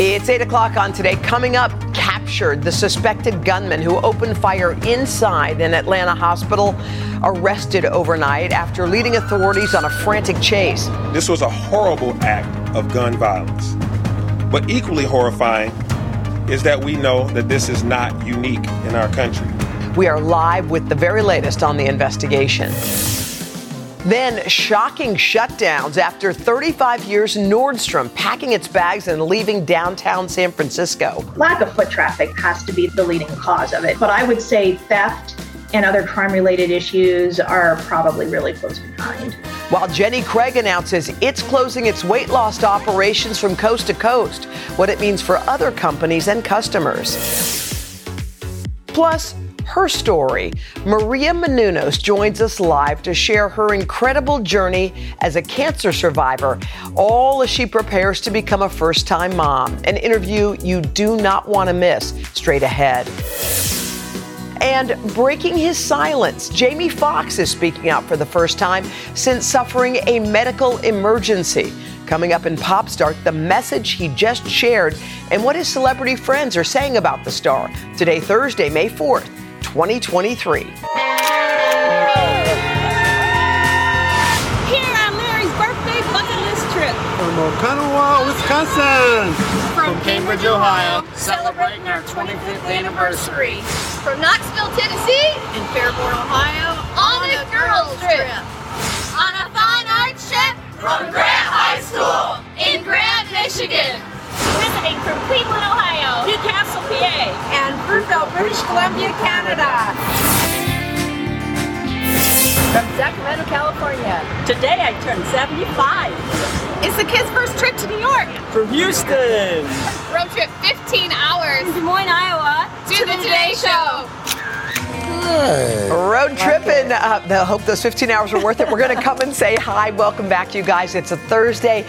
It's 8 o'clock on today. Coming up, captured the suspected gunman who opened fire inside an Atlanta hospital, arrested overnight after leading authorities on a frantic chase. This was a horrible act of gun violence. But equally horrifying is that we know that this is not unique in our country. We are live with the very latest on the investigation. Then, shocking shutdowns after 35 years, Nordstrom packing its bags and leaving downtown San Francisco. Lack of foot traffic has to be the leading cause of it. But I would say theft and other crime related issues are probably really close behind. While Jenny Craig announces it's closing its weight loss operations from coast to coast, what it means for other companies and customers. Plus, her story. Maria Menounos joins us live to share her incredible journey as a cancer survivor, all as she prepares to become a first time mom. An interview you do not want to miss. Straight ahead. And breaking his silence, Jamie Foxx is speaking out for the first time since suffering a medical emergency. Coming up in Pop Start, the message he just shared and what his celebrity friends are saying about the star. Today, Thursday, May 4th. 2023. Here on Larry's birthday bucket list trip. From Oconomowoc, Wisconsin. From Cambridge, Ohio, celebrating our 25th anniversary. From Knoxville, Tennessee. In Fairborn, Ohio, on, on a, a girls, girls trip. trip. On a British Columbia, Canada. From Sacramento, California. Today I turned 75. It's the kids' first trip to New York. From Houston. Road trip 15 hours. From Des Moines, Iowa. To, to the, the Today, Today Show. Road tripping. Uh, I hope those 15 hours were worth it. We're going to come and say hi. Welcome back, you guys. It's a Thursday.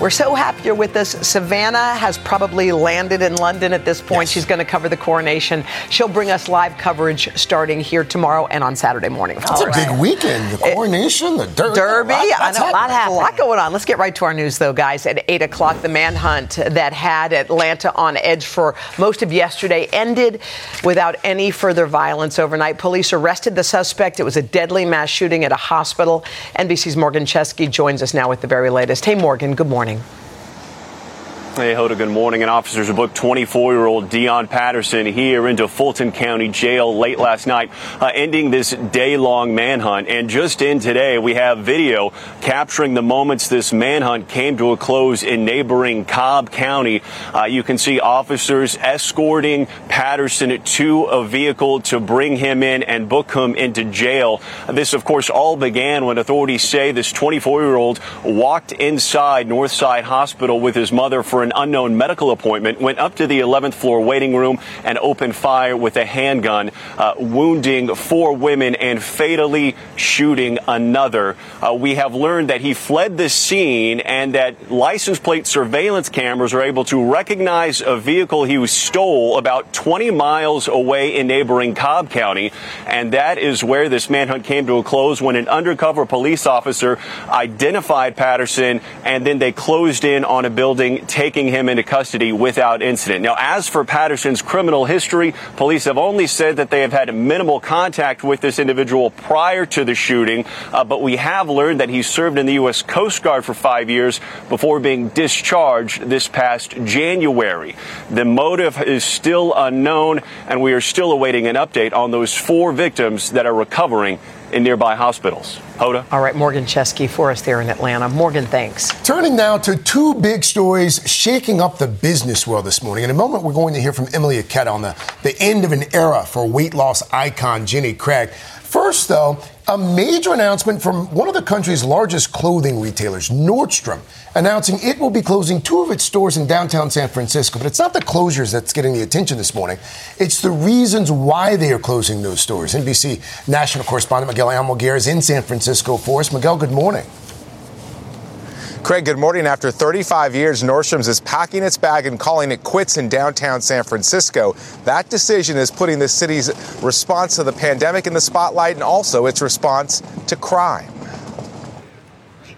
We're so happy you're with us. Savannah has probably landed in London at this point. Yes. She's going to cover the coronation. She'll bring us live coverage starting here tomorrow and on Saturday morning. It's a big weekend. The coronation, it, the derby. Derby. I know, a lot, a lot going on. Let's get right to our news, though, guys. At 8 o'clock, the manhunt that had Atlanta on edge for most of yesterday ended without any further violence overnight. Police arrested the suspect. It was a deadly mass shooting at a hospital. NBC's Morgan Chesky joins us now with the very latest. Hey, Morgan, good morning. Hey, Hoda, good morning. And officers booked 24 year old Deion Patterson here into Fulton County Jail late last night, uh, ending this day long manhunt. And just in today, we have video capturing the moments this manhunt came to a close in neighboring Cobb County. Uh, you can see officers escorting Patterson to a vehicle to bring him in and book him into jail. This, of course, all began when authorities say this 24 year old walked inside Northside Hospital with his mother for an unknown medical appointment, went up to the 11th floor waiting room and opened fire with a handgun, uh, wounding four women and fatally shooting another. Uh, we have learned that he fled the scene and that license plate surveillance cameras are able to recognize a vehicle he stole about 20 miles away in neighboring Cobb County. And that is where this manhunt came to a close when an undercover police officer identified Patterson and then they closed in on a building, taking taking him into custody without incident. Now, as for Patterson's criminal history, police have only said that they have had minimal contact with this individual prior to the shooting, uh, but we have learned that he served in the U.S. Coast Guard for five years before being discharged this past January. The motive is still unknown, and we are still awaiting an update on those four victims that are recovering in nearby hospitals. Hoda? All right, Morgan Chesky for us there in Atlanta. Morgan, thanks. Turning now to two big stories shaking up the business world this morning. In a moment, we're going to hear from Emily Ikeda on the, the end of an era for weight loss icon Jenny Craig. First, though, A major announcement from one of the country's largest clothing retailers, Nordstrom, announcing it will be closing two of its stores in downtown San Francisco. But it's not the closures that's getting the attention this morning, it's the reasons why they are closing those stores. NBC national correspondent Miguel Almaguer is in San Francisco for us. Miguel, good morning. Craig, good morning. After 35 years, Nordstrom's is packing its bag and calling it quits in downtown San Francisco. That decision is putting the city's response to the pandemic in the spotlight and also its response to crime.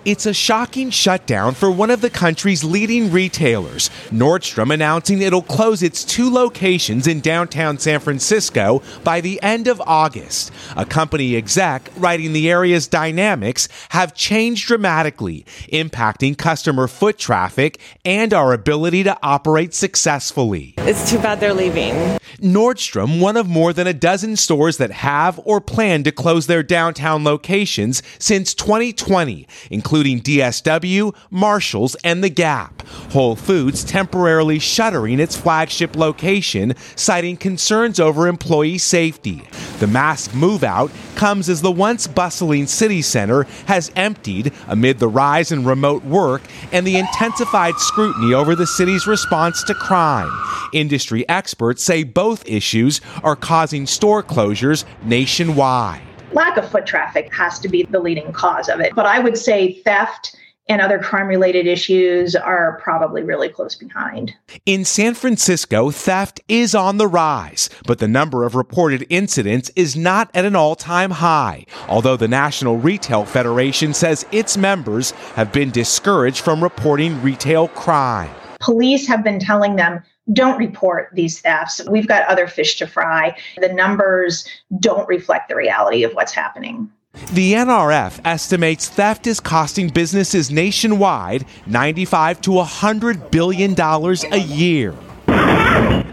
It's a shocking shutdown for one of the country's leading retailers. Nordstrom announcing it'll close its two locations in downtown San Francisco by the end of August. A company exec writing the area's dynamics have changed dramatically, impacting customer foot traffic and our ability to operate successfully. It's too bad they're leaving. Nordstrom, one of more than a dozen stores that have or plan to close their downtown locations since 2020, including including DSW, Marshalls, and The Gap. Whole Foods temporarily shuttering its flagship location, citing concerns over employee safety. The mass move out comes as the once bustling city center has emptied amid the rise in remote work and the intensified scrutiny over the city's response to crime. Industry experts say both issues are causing store closures nationwide lack of foot traffic has to be the leading cause of it. But I would say theft and other crime related issues are probably really close behind. In San Francisco, theft is on the rise, but the number of reported incidents is not at an all time high, although the National Retail Federation says its members have been discouraged from reporting retail crime. Police have been telling them don't report these thefts. We've got other fish to fry. The numbers don't reflect the reality of what's happening. The NRF estimates theft is costing businesses nationwide 95 to 100 billion dollars a year.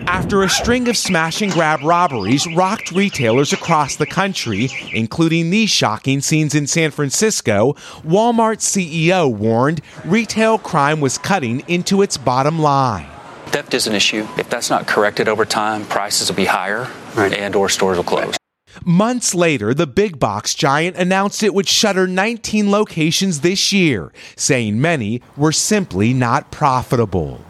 After a string of smash and grab robberies rocked retailers across the country, including these shocking scenes in San Francisco, Walmart CEO warned retail crime was cutting into its bottom line theft is an issue. If that's not corrected over time, prices will be higher right. and or stores will close. Months later, the big box giant announced it would shutter 19 locations this year, saying many were simply not profitable.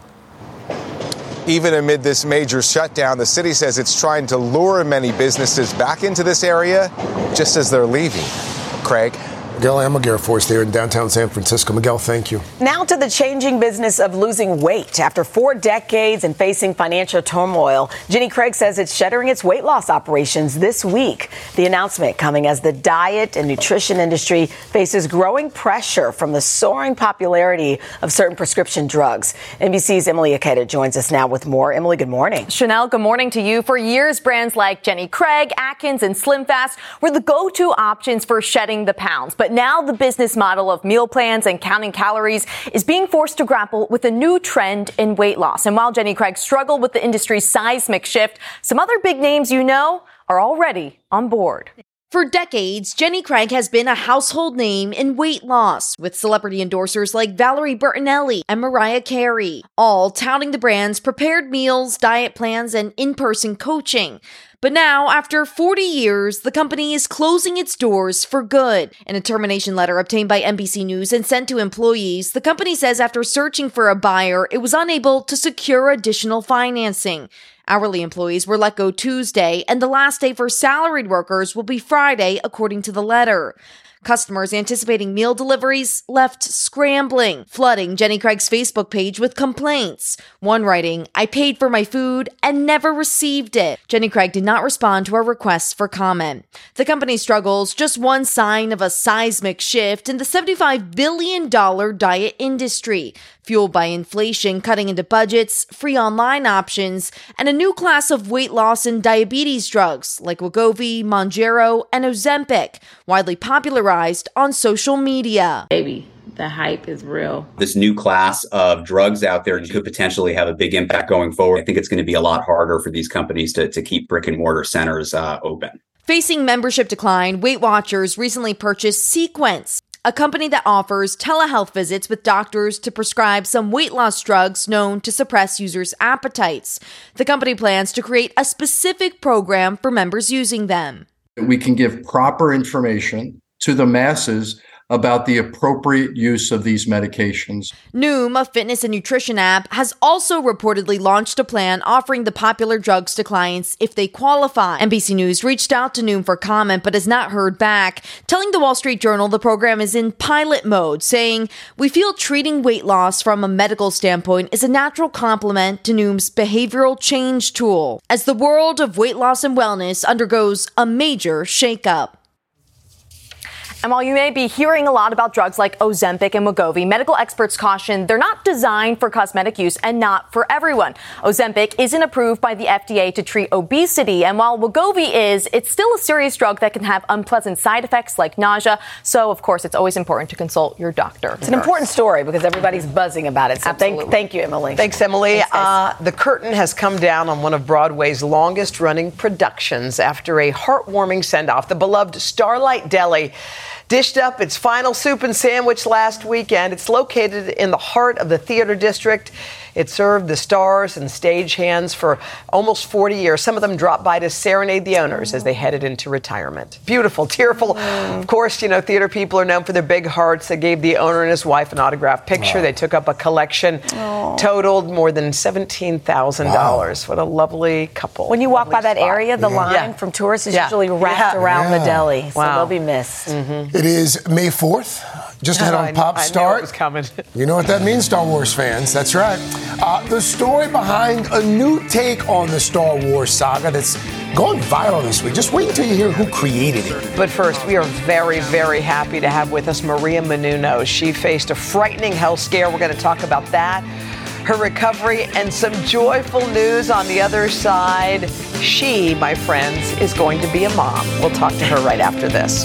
Even amid this major shutdown, the city says it's trying to lure many businesses back into this area just as they're leaving. Craig? Miguel Almaguer for us there in downtown San Francisco. Miguel, thank you. Now to the changing business of losing weight. After four decades and facing financial turmoil, Jenny Craig says it's shuttering its weight loss operations this week. The announcement coming as the diet and nutrition industry faces growing pressure from the soaring popularity of certain prescription drugs. NBC's Emily Ikeda joins us now with more. Emily, good morning. Sheinelle, good morning to you. For years, brands like Jenny Craig, Atkins, and SlimFast were the go-to options for shedding the pounds. But but now the business model of meal plans and counting calories is being forced to grapple with a new trend in weight loss. And while Jenny Craig struggled with the industry's seismic shift, some other big names you know are already on board. For decades, Jenny Craig has been a household name in weight loss, with celebrity endorsers like Valerie Bertinelli and Mariah Carey, all touting the brand's prepared meals, diet plans, and in person coaching. But now, after 40 years, the company is closing its doors for good. In a termination letter obtained by NBC News and sent to employees, the company says after searching for a buyer, it was unable to secure additional financing. Hourly employees were let go Tuesday, and the last day for salaried workers will be Friday, according to the letter. Customers anticipating meal deliveries left scrambling, flooding Jenny Craig's Facebook page with complaints. One writing, I paid for my food and never received it. Jenny Craig did not respond to our requests for comment. The company struggles just one sign of a seismic shift in the $75 billion diet industry fueled by inflation cutting into budgets, free online options, and a new class of weight loss and diabetes drugs like Wegovy, Mounjaro, and Ozempic, widely popularized on social media. Baby the hype is real. This new class of drugs out there could potentially have a big impact going forward. I think it's going to be a lot harder for these companies to, to keep brick and mortar centers uh, open. Facing membership decline, Weight Watchers recently purchased Sequence, a company that offers telehealth visits with doctors to prescribe some weight loss drugs known to suppress users' appetites. The company plans to create a specific program for members using them. We can give proper information to the masses about the appropriate use of these medications. Noom, a fitness and nutrition app, has also reportedly launched a plan offering the popular drugs to clients if they qualify. NBC News reached out to Noom for comment but has not heard back, telling the Wall Street Journal the program is in pilot mode, saying, We feel treating weight loss from a medical standpoint is a natural complement to Noom's behavioral change tool as the world of weight loss and wellness undergoes a major shakeup. And while you may be hearing a lot about drugs like Ozempic and Wegovy, medical experts caution they're not designed for cosmetic use and not for everyone. Ozempic isn't approved by the FDA to treat obesity, and while Wegovy is, it's still a serious drug that can have unpleasant side effects like nausea. So, of course, it's always important to consult your doctor. It's an important story because everybody's buzzing about it. So thank, thank you, Emily. Thanks, Emily. Thanks, uh, the curtain has come down on one of Broadway's longest running productions after a heartwarming send off. The beloved Starlight Deli dished up its final soup and sandwich last weekend. It's located in the heart of the theater district. It served the stars and stagehands for almost 40 years. Some of them dropped by to serenade the owners as they headed into retirement. Beautiful, tearful. Mm. Of course, you know, theater people are known for their big hearts. They gave the owner and his wife an autographed picture. Wow. They took up a collection, Aww. totaled more than $17,000. Wow. What a lovely couple. When you walk by that spot. area, the yeah. line yeah. from tourists is yeah. usually wrapped around the deli. So wow. they'll be missed. Mm-hmm. It is May 4th just ahead on Pop Start. was coming. You know what that means, Star Wars fans. That's right. Uh, the story behind a new take on the Star Wars saga that's gone viral this week. Just wait until you hear who created it. But first, we are very, very happy to have with us Maria Menounos. She faced a frightening health scare. We're going to talk about that her recovery, and some joyful news on the other side. She, my friends, is going to be a mom. We'll talk to her right after this.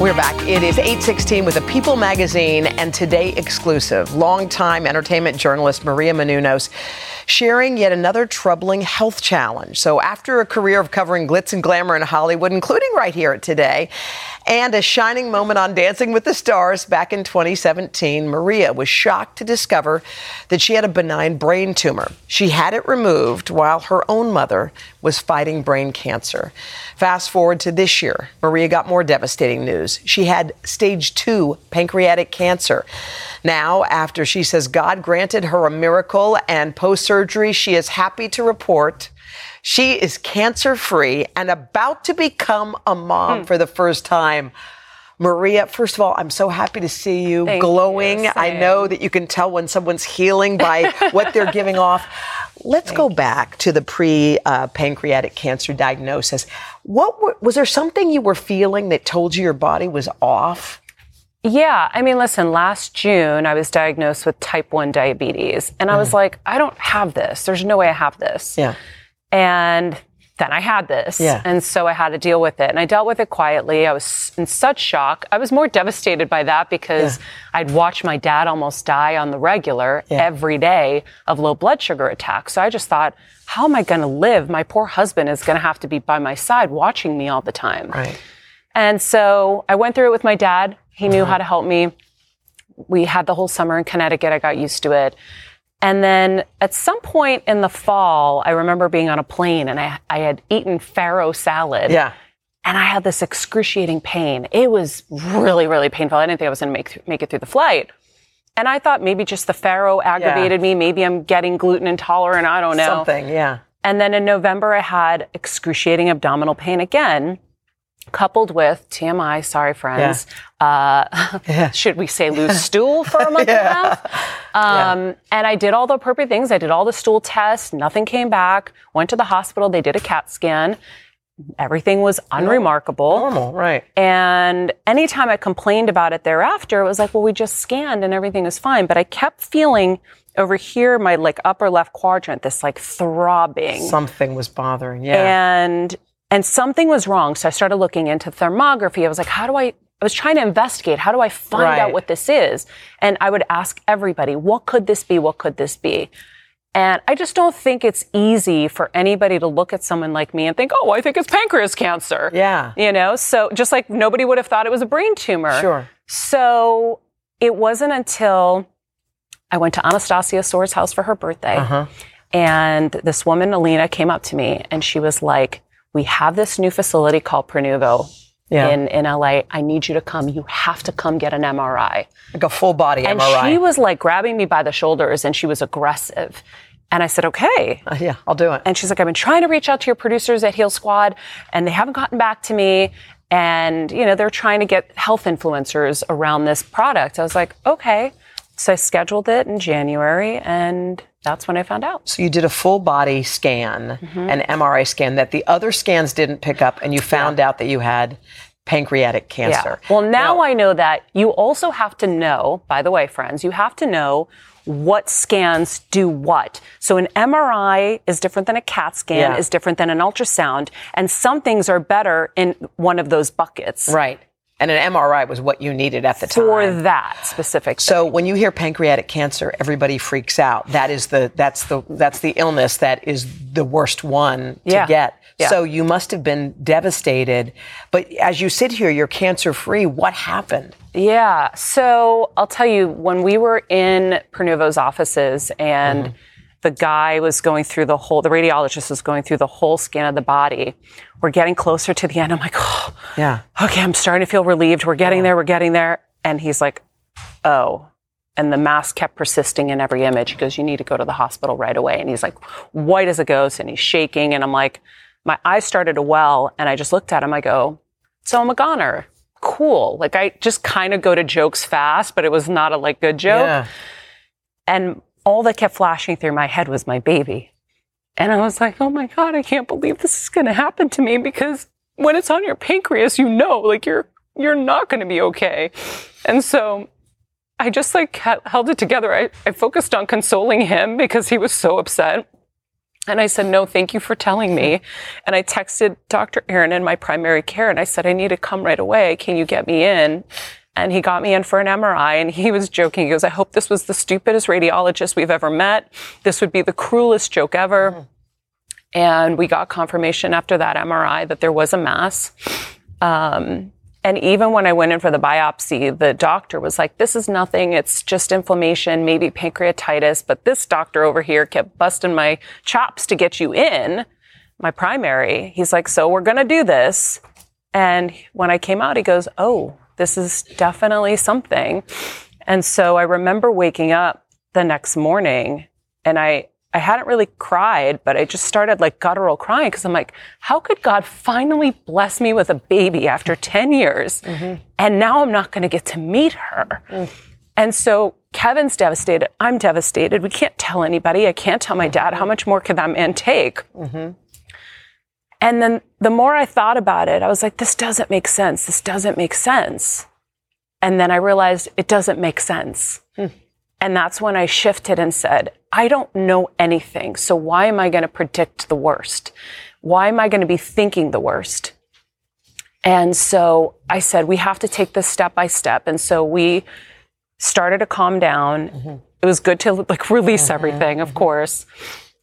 We're back. It is 816 with a People magazine and today exclusive. Longtime entertainment journalist Maria Menounos sharing yet another troubling health challenge. So after a career of covering glitz and glamour in Hollywood, including right here at Today, and a shining moment on Dancing with the Stars back in 2017, Maria was shocked to discover that she had a benign brain tumor. She had it removed while her own mother was fighting brain cancer. Fast forward to this year, Maria got more devastating news. She had stage two pancreatic cancer. Now, after she says God granted her a miracle and post surgery, she is happy to report she is cancer free and about to become a mom hmm. for the first time. Maria, first of all, I'm so happy to see you Thank glowing. You, I know that you can tell when someone's healing by what they're giving off. Let's Thank go back to the pre uh, pancreatic cancer diagnosis. What were, was there something you were feeling that told you your body was off? Yeah, I mean, listen, last June I was diagnosed with type 1 diabetes, and I was mm. like, I don't have this. There's no way I have this. Yeah. And then I had this. Yeah. And so I had to deal with it. And I dealt with it quietly. I was in such shock. I was more devastated by that because I'd watched my dad almost die on the regular Yeah. every day of low blood sugar attacks. So I just thought, how am I going to live? My poor husband is going to have to be by my side watching me all the time. Right. And so I went through it with my dad. He knew uh-huh. how to help me. We had the whole summer in Connecticut. I got used to it. And then at some point in the fall, I remember being on a plane and I, I had eaten farro salad. Yeah. And I had this excruciating pain. It was really, really painful. I didn't think I was going to make, make it through the flight. And I thought maybe just the farro aggravated me. Maybe I'm getting gluten intolerant. I don't know. Something, yeah. And then in November, I had excruciating abdominal pain again, coupled with TMI. Sorry, friends. Uh, should we say loose stool for a month and a half? Um, And I did all the appropriate things. I did all the stool tests. Nothing came back. Went to the hospital. They did a CAT scan. Everything was unremarkable. Normal, right. And anytime I complained about it thereafter, it was like, well, we just scanned and everything is fine. But I kept feeling over here, my like upper left quadrant, this like throbbing. Something was bothering. Yeah. And and something was wrong. So I started looking into thermography. I was like, how do I I was trying to investigate how do I find Right. out what this is? And I would ask everybody, what could this be? What could this be? And I just don't think it's easy for anybody to look at someone like me and think, oh, I think it's pancreas cancer. Yeah. You know, so just like nobody would have thought it was a brain tumor. Sure. So it wasn't until I went to Anastasia Soare's house for her birthday. Uh-huh. And this woman, Alina, came up to me and she was like, We have this new facility called Prenuvo Yeah. in, in LA. I need you to come. You have to come get an MRI. Like a full body And MRI. she was like grabbing me by the shoulders and she was aggressive. And I said, okay. Uh, yeah, I'll do it. And she's like, I've been trying to reach out to your producers at Heal Squad and they haven't gotten back to me. And, you know, they're trying to get health influencers around this product. I was like, okay. So I scheduled it in January and that's when I found out. So you did a full body scan, Mm-hmm. an MRI scan that the other scans didn't pick up, and you found out that you had pancreatic cancer. Yeah. Well, now I know that you also have to know, by the way, friends, you have to know what scans do what. So an MRI is different than a CAT scan, Yeah. is different than an ultrasound, and some things are better in one of those buckets. Right. And an MRI was what you needed at the time. For that specific. So when you hear pancreatic cancer, everybody freaks out. That is the that's the that's the illness that is the worst one to Yeah. get. Yeah. So you must have been devastated. But as you sit here, you're cancer free. What happened? Yeah. So I'll tell you, when we were in Prenuvo's offices and Mm-hmm. The guy was going through the whole, the radiologist was going through the whole scan of the body, we're getting closer to the end. I'm like, oh, Yeah. okay, I'm starting to feel relieved. We're getting there. We're getting there. And he's like, oh. And the mask kept persisting in every image. He goes, you need to go to the hospital right away. And he's like, white as a ghost and he's shaking. And I'm like, my eyes started to well. And I just looked at him. I go, so I'm a goner. Cool. Like I just kind of go to jokes fast, but it was not a like good joke. Yeah. And all that kept flashing through my head was my baby. And I was like, oh my God, I can't believe this is going to happen to me because when it's on your pancreas, you know, like you're, you're not going to be okay. And so I just like held it together. I, I focused on consoling him because he was so upset. And I said, no, thank you for telling me. And I texted Dr. Aaron in my primary care and I said, I need to come right away. Can you get me in? And he got me in for an MRI and he was joking. He goes, I hope this was the stupidest radiologist we've ever met. This would be the cruelest joke ever. And we got confirmation after that MRI that there was a mass. Um, and even when I went in for the biopsy, the doctor was like, this is nothing. It's just inflammation, maybe pancreatitis. But this doctor over here kept busting my chops to get you in, my primary. He's like, so we're going to do this. And when I came out, he goes, oh, this is definitely something. And so I remember waking up the next morning and I, I hadn't really cried, but I just started like guttural crying because I'm like, how could God finally bless me with a baby after 10 years? Mm-hmm. And now I'm not going to get to meet her. Mm. And so Kevin's devastated. I'm devastated. We can't tell anybody. I can't tell my dad. How mm-hmm. much more could that man take? Mm-hmm. And then the more I thought about it, I was like, this doesn't make sense. This doesn't make sense. And then I realized it doesn't make sense. And that's when I shifted and said, I don't know anything. So why am I going to predict the worst? Why am I going to be thinking the worst? And so I said, we have to take this step by step. And so we started to calm down. Mm-hmm. It was good to like release mm-hmm. everything, of mm-hmm. course.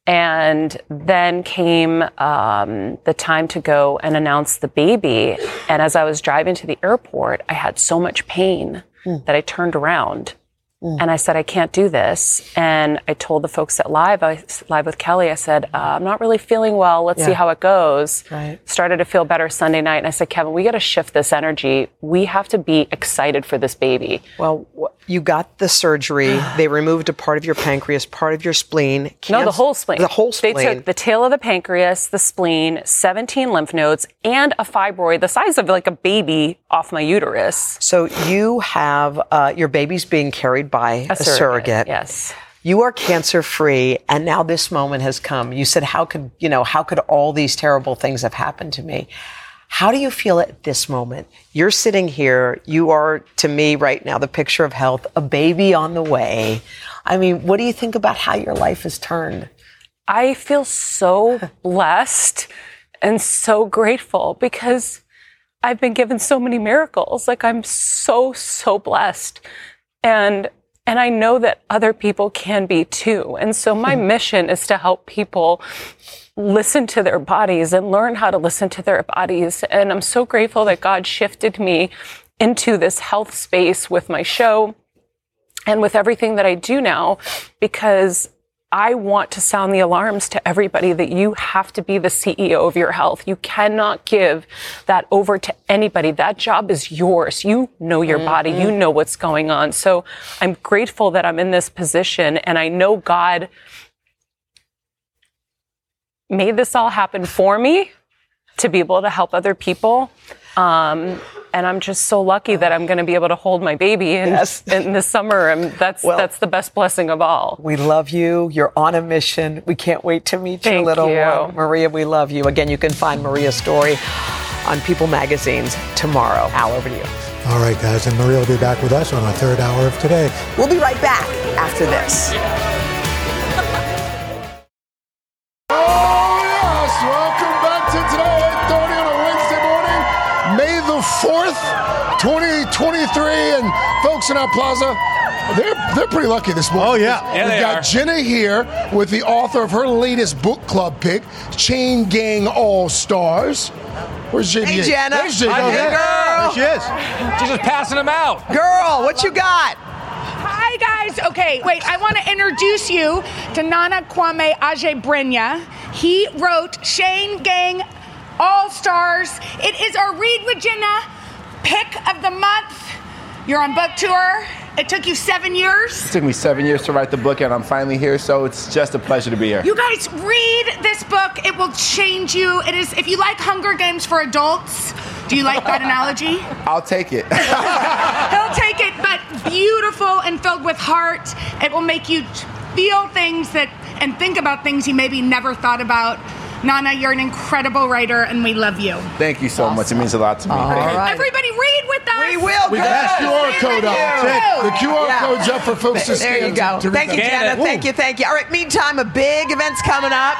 And then came um, the time to go and announce the baby. And as I was driving to the airport, I had so much pain mm. that I turned around Mm. And I said, I can't do this. And I told the folks at Live, I, Live with Kelly, I said, uh, I'm not really feeling well. Let's yeah. see how it goes. Right. Started to feel better Sunday night. And I said, Kevin, we got to shift this energy. We have to be excited for this baby. Well, you got the surgery. they removed a part of your pancreas, part of your spleen. no, the whole spleen. The whole spleen. They took the tail of the pancreas, the spleen, 17 lymph nodes, and a fibroid the size of like a baby off my uterus. So you have uh, your baby's being carried by a, a surrogate, surrogate. Yes. You are cancer free and now this moment has come. You said how could, you know, how could all these terrible things have happened to me? How do you feel at this moment? You're sitting here, you are to me right now the picture of health, a baby on the way. I mean, what do you think about how your life has turned? I feel so blessed and so grateful because I've been given so many miracles. Like I'm so, so blessed. And and I know that other people can be too. And so my hmm. mission is to help people listen to their bodies and learn how to listen to their bodies. And I'm so grateful that God shifted me into this health space with my show and with everything that I do now because I want to sound the alarms to everybody that you have to be the CEO of your health. You cannot give that over to anybody. That job is yours. You know your mm-hmm. body. You know what's going on. So I'm grateful that I'm in this position and I know God made this all happen for me to be able to help other people. Um, and I'm just so lucky that I'm going to be able to hold my baby in, yes. in the summer, and that's well, that's the best blessing of all. We love you. You're on a mission. We can't wait to meet Thank your little you. one, Maria. We love you. Again, you can find Maria's story on People Magazine's tomorrow. Al, over to you. All right, guys, and Maria will be back with us on our third hour of today. We'll be right back after this. Oh, yes. Welcome 4th, 2023. And folks in our plaza, they're, they're pretty lucky this morning. Oh, yeah. yeah We've got are. Jenna here with the author of her latest book club pick, Chain Gang All Stars. Where's JD? Hey, Jenna. There's JD. Hi, hey, girl. There she is. She's just passing them out. Girl, what you got? Hi, guys. Okay, wait, I want to introduce you to Nana Kwame Adjei-Brenyah. He wrote Chain Gang All Stars. It is our Read Regina pick of the month. You're on book tour. It took you seven years. It took me seven years to write the book, and I'm finally here, so it's just a pleasure to be here. You guys read this book. It will change you. It is, if you like Hunger Games for adults, do you like that analogy? I'll take it. He'll take it, but beautiful and filled with heart. It will make you feel things that and think about things you maybe never thought about. Nana, you're an incredible writer, and we love you. Thank you so awesome. much. It means a lot to me. All right. Everybody, read with us. We will. We got the QR code up. The QR yeah. code's up for folks to scan. There you go. To, to Thank you, Jenna. Thank you. Thank you. All right. Meantime, a big event's coming up.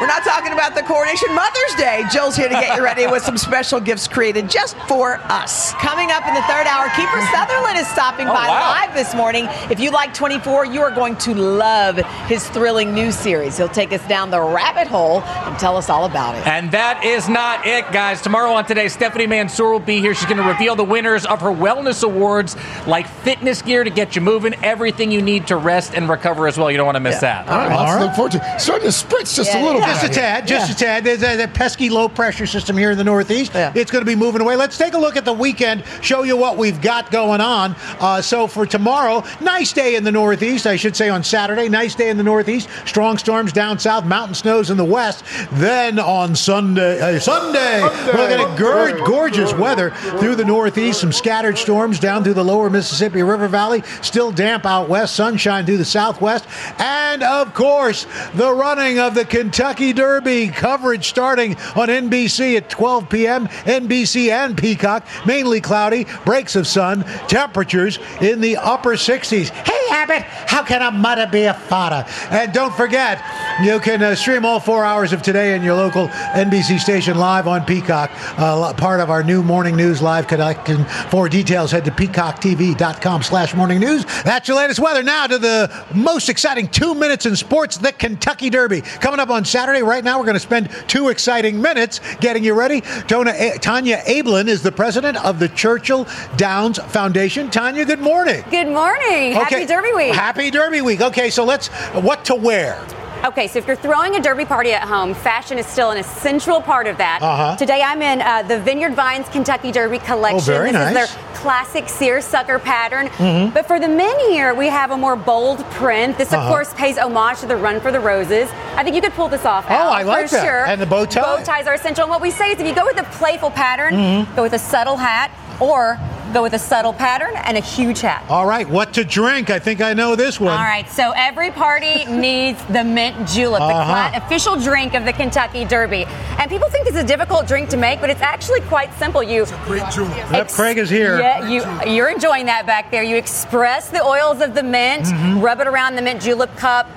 We're not talking about the coronation. Mother's Day. Jill's here to get you ready with some special gifts created just for us. Coming up in the third hour, Kiefer Sutherland is stopping oh, by wow. live this morning. If you like 24, you are going to love his thrilling new series. He'll take us down the rabbit hole and tell us all about it. And that is not it, guys. Tomorrow on today, Stephanie Mansour will be here. She's going to reveal the winners of her wellness awards, like fitness gear to get you moving, everything you need to rest and recover as well. You don't want to miss yeah. that. All right, all right. look forward to. Starting to spritz just yeah, a little yeah. bit. Just a tad, just yeah. a tad. There's a, that pesky low pressure system here in the Northeast. Yeah. It's going to be moving away. Let's take a look at the weekend, show you what we've got going on. Uh, so for tomorrow, nice day in the Northeast, I should say on Saturday, nice day in the Northeast. Strong storms down south, mountain snows in the west. Then on Sunday, uh, Sunday, Sunday, we're going to gor- gorgeous weather through the Northeast. Some scattered storms down through the lower Mississippi River Valley. Still damp out west. Sunshine through the southwest, and of course the running of the Kentucky Derby. Derby coverage starting on NBC at 12 p.m. NBC and Peacock, mainly cloudy, breaks of sun, temperatures in the upper 60s. Hey, Abbott, how can a mother be a father? And don't forget, you can uh, stream all four hours of today in your local NBC station live on Peacock, uh, part of our new morning news live connection. For details, head to peacocktv.com slash morning news. That's your latest weather. Now to the most exciting two minutes in sports, the Kentucky Derby. Coming up on Saturday. Right now, we're going to spend two exciting minutes getting you ready. Tona, Tonya Abeln is the president of the Churchill Downs Foundation. Tonya, good morning. Good morning. Happy Derby Week. Happy Derby Week. Okay, so let's, what to wear? Okay, so if you're throwing a derby party at home, fashion is still an essential part of that. Uh-huh. Today I'm in uh, the Vineyard Vines Kentucky Derby collection. Oh, very this nice. is their classic seersucker pattern. Mhm. But for the men here, we have a more bold print. This, of Uh-huh. course, pays homage to the Run for the Roses. I think you could pull this off. Oh, Al, I like for that. Sure. And the bow tie. Bow ties are essential. And what we say is, if you go with a playful pattern, Mhm. go with a subtle hat, or go with a subtle pattern and a huge hat. All right, what to drink? I think I know this one. All right, so every party needs the mint julep, the Uh-huh. cla- official drink of the Kentucky Derby. And people think it's a difficult drink to make, but it's actually quite simple. You it's a great julep. Yep, Craig is here. Yeah, you you're enjoying that back there. You express the oils of the mint, Mm-hmm. rub it around the mint julep cup.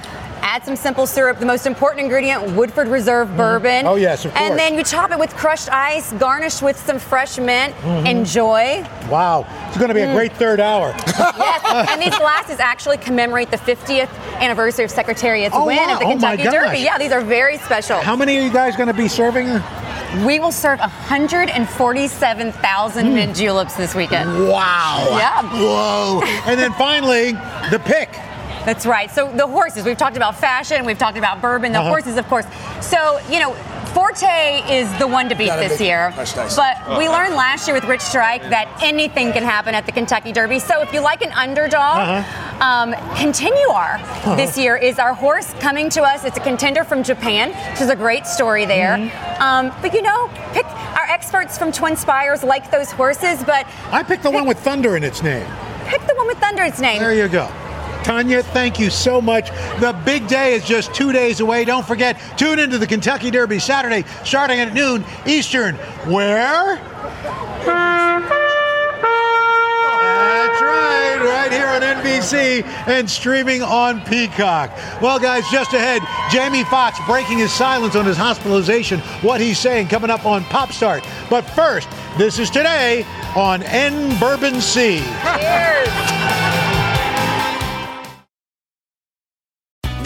Add some simple syrup. The most important ingredient, Woodford Reserve bourbon. Oh, yes, of course. And then you top it with crushed ice, garnish with some fresh mint. Mhm. Enjoy. Wow, it's going to be a Mm. great third hour. yes, and these glasses actually commemorate the 50th anniversary of Secretariat's Oh, win wow. of the Oh, Kentucky gosh. Derby. Yeah, these are very special. How many are you guys going to be serving? We will serve 147,000 mint juleps this weekend. Wow. Yeah. Whoa. And then finally, the pick. That's right. So the horses, we've talked about fashion, we've talked about bourbon, the Uh-huh. horses, of course. So, you know, Forte is the one to beat Gotta this make year. crushed ice. But we Uh-huh. learned last year with Rich Strike that anything can happen at the Kentucky Derby. So if you like an underdog, Uh-huh. um, Continuar this year is our horse coming to us. It's a contender from Japan, which is a great story there. Mm-hmm. Um, but you know, pick our experts from Twin Spires like those horses, but I picked the one with thunder in its name. pick the one with thunder in its name. There you go. Tonya, thank you so much. The big day is just two days away. Don't forget, tune into the Kentucky Derby Saturday starting at noon Eastern. Where? That's right, right here on NBC and streaming on Peacock. Well, guys, just ahead, Jamie Foxx breaking his silence on his hospitalization. What he's saying coming up on Pop Start. But first, this is today on N Bourbon C.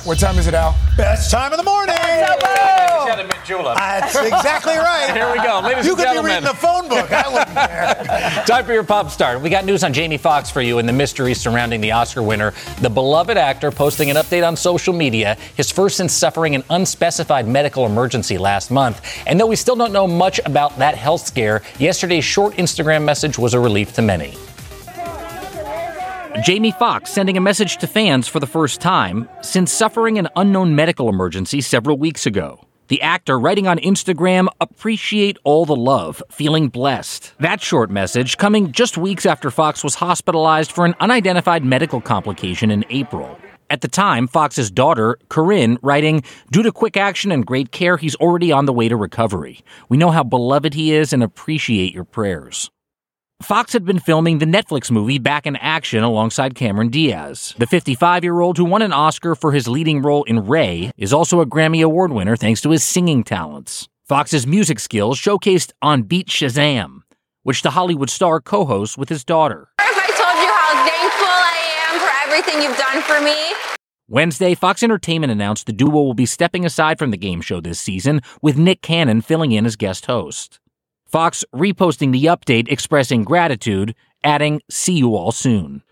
Right, what time is it, Al? Best time of the morning. That's exactly right. Here we go, ladies you and could gentlemen. be reading the phone book. I wouldn't care. Time for your pop start. We got news on Jamie Foxx for you and the mystery surrounding the Oscar winner. The beloved actor posting an update on social media, his first since suffering an unspecified medical emergency last month. And though we still don't know much about that health scare, yesterday's short Instagram message was a relief to many. Jamie Foxx sending a message to fans for the first time since suffering an unknown medical emergency several weeks ago. The actor writing on Instagram, appreciate all the love, feeling blessed. That short message coming just weeks after Foxx was hospitalized for an unidentified medical complication in April. At the time, Foxx's daughter, Corinne, writing, Due to quick action and great care, he's already on the way to recovery. We know how beloved he is and appreciate your prayers. Foxx had been filming the Netflix movie Back in Action alongside Cameron Diaz. The 55 year old who won an Oscar for his leading role in Ray is also a Grammy Award winner thanks to his singing talents. Foxx's music skills showcased on Beat Shazam, which the Hollywood star co hosts with his daughter. If I told you how thankful I am for everything you've done for me. Wednesday, Fox Entertainment announced the duo will be stepping aside from the game show this season, with Nick Cannon filling in as guest host. Foxx reposting the update expressing gratitude, adding, See you all soon.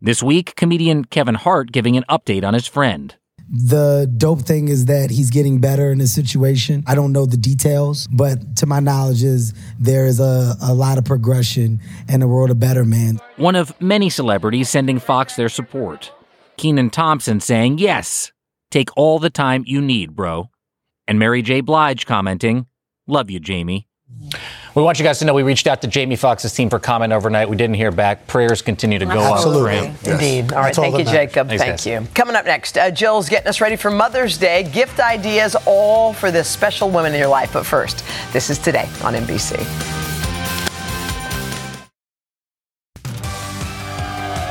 This week, comedian Kevin Hart giving an update on his friend. The dope thing is that he's getting better in his situation. I don't know the details, but to my knowledge is there is a, a lot of progression in the world of better man. One of many celebrities sending Foxx their support. Kenan Thompson saying, Yes, take all the time you need, bro. And Mary J. Blige commenting, Love you, Jamie. We want you guys to know we reached out to Jamie Foxx's team for comment overnight. We didn't hear back. Prayers continue to go Absolutely. up for him. Indeed. All right. That's Thank that you, matters. Jacob. Thanks, Thank guys. you. Coming up next, uh, Jill's getting us ready for Mother's Day. Gift ideas all for this special woman in your life. But first, this is today on NBC.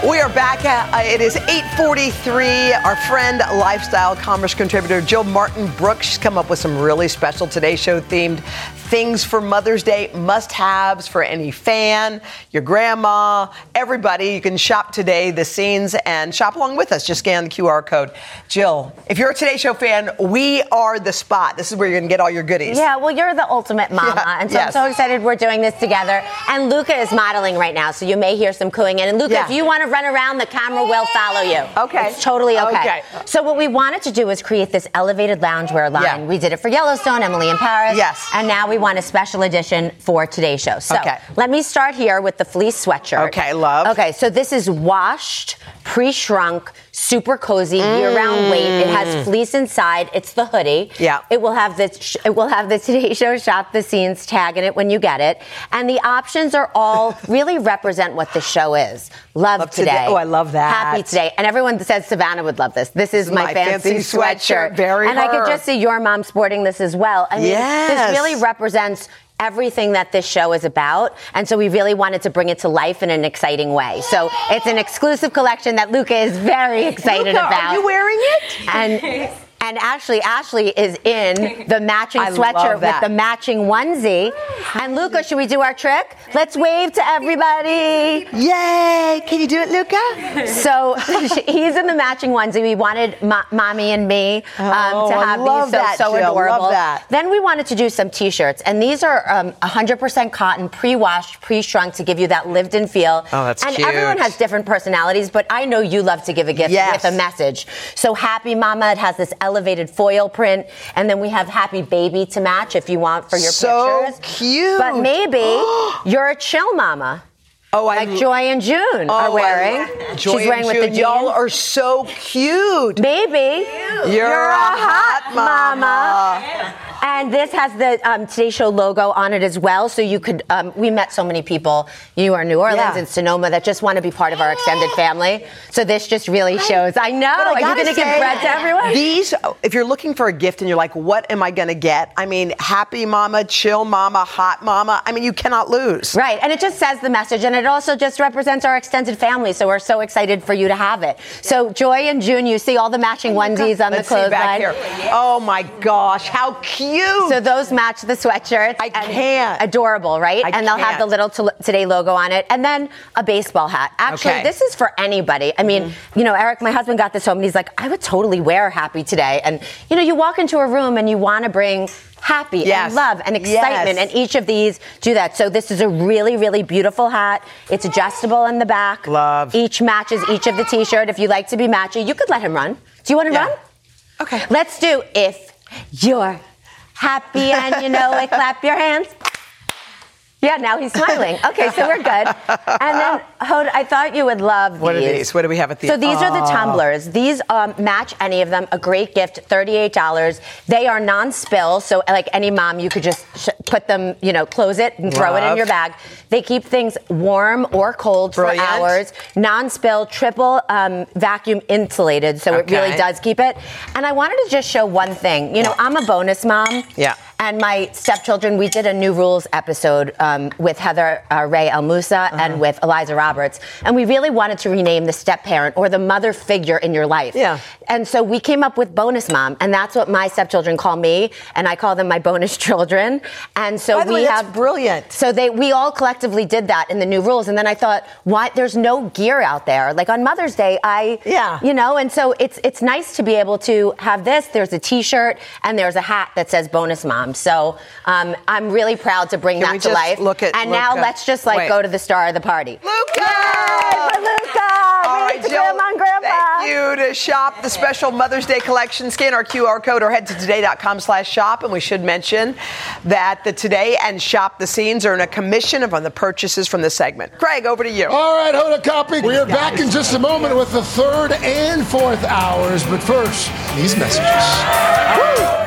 We are back. At, uh, it is 8:43. Our friend, lifestyle commerce contributor Jill Martin Brooks, she's come up with some really special Today Show themed things for Mother's Day, must-haves for any fan, your grandma, everybody. You can shop today the scenes and shop along with us. Just scan the QR code. Jill, if you're a Today Show fan, we are the spot. This is where you're going to get all your goodies. Yeah, well, you're the ultimate mama. Yeah, and so yes. I'm so excited we're doing this together. And Luca is modeling right now, so you may hear some cooing in. And Luca, Yeah. if you want to run around, the camera will follow you. Okay. It's totally okay. Okay. So what we wanted to do was create this elevated loungewear line. Yeah. We did it for Yellowstone, Emily in Paris. Yes. And now we want a special edition for today's show. So Okay. let me start here with the fleece sweatshirt. Okay, love. Okay, so this is washed, pre-shrunk, super cozy, year-round weight. It has fleece inside. It's the hoodie. Mm. Yeah. It will have the sh- it will have the Today Show shop the scenes tag in it when you get it, and the options are all really represent what the show is. Love, Love today. today. Oh, I love that. Happy today, and everyone says Savannah would love this. This is my, My fancy, fancy sweatshirt. Very and I could just see your mom sporting this as well. I mean, Yes. this really represents. Everything that this show is about. And so we really wanted to bring it to life in an exciting way. So it's an exclusive collection that Luca is very excited Luca, are you wearing it? And and Ashley, Ashley is in the matching sweatshirt with the matching onesie. And Luca, should we do our trick? Let's wave to everybody. Yay! Can you do it, Luca? So he's in the matching onesie. We wanted mo- mommy and me um, Oh, to I have love these so, that, so Jill. Love adorable. that. Then we wanted to do some t-shirts, and these are um, 100% cotton, pre-washed, pre-shrunk to give you that lived-in feel. Oh, that's and cute. everyone has different personalities, but I know you love to give a gift Yes. with a message. So Happy Mama, it has this elevated foil print, and then we have Happy Baby to match if you want for your So pictures. cute. But maybe you're a chill mama. Oh, I like Joy and June are Oh, wearing. I- She's wearing and with the June, y'all are so cute. Baby, You're, a hot mama. And this has the um, Today Show logo on it as well. So you could, um, we met so many people, you are New Orleans Yeah. and Sonoma, that just want to be part of our extended family. So this just really shows. I know. I Are you going to give bread to everyone? These, if you're looking for a gift and you're like, what am I going to get? I mean, happy mama, chill mama, hot mama. I mean, you cannot lose. Right, and it just says the message, and it also just represents our extended family. So we're so excited for you to have it. So Joy and June, you see all the matching onesies on Let's the clothesline. here. Oh my gosh, how cute! So those match the sweatshirts. I can't. Adorable, right? I and they'll have can't. the little to- Today logo on it, and then a baseball hat. Actually, Okay. this is for anybody. I mean, Mm-hmm. you know, Eric, my husband got this home, and he's like, I would totally wear Happy today. And you know, you walk into a room and you want to bring happy Yes. and love and excitement, Yes. and each of these do that. So this is a really, really beautiful hat. It's adjustable in the back. Love. Each matches each of the t-shirt. If you like to be matchy, you could let him run. Do you want to Yeah. run? Okay. Let's do if you're happy and you know it, clap your hands. Yeah, now he's smiling. Okay, so we're good. And then, Hod, I thought you would love these. What are these? What do we have at the So these are the Oh. tumblers. These um, match any of them. A great gift, thirty-eight dollars. They are non-spill, so like any mom, you could just sh- put them, you know, close it and throw it in your bag. They keep things warm or cold Brilliant. for hours. Non-spill, triple um, vacuum insulated, so it really does keep it. And I wanted to just show one thing. You know, I'm a bonus mom. Yeah. And my stepchildren, we did a New Rules episode um, with Heather uh, Ray El Musa Uh-huh. and with Eliza Roberts. And we really wanted to rename the step parent or the mother figure in your life. Yeah. And so we came up with bonus mom. And that's what my stepchildren call me. And I call them my bonus children. And so we way, that's have brilliant. So they we all collectively did that in the new rules. And then I thought, why there's no gear out there. Like on Mother's Day, I Yeah. you know, and so it's it's nice to be able to have this. There's a t-shirt and there's a hat that says bonus mom. So um, I'm really proud to bring Can we that to just life. look at and now let's just like Wait. go to the star of the party. Luca! for Luca! All Bring right, it to Jill. Grandma and Grandpa. Thank you to shop the special Mother's Day collection. Scan our QR code or head to today.com slash shop. And we should mention that the Today and Shop the Scenes earn a commission on the purchases from the segment. Craig, over to you. All right, Hoda Copy. We are back in just a moment with the third and fourth hours. But first, these messages.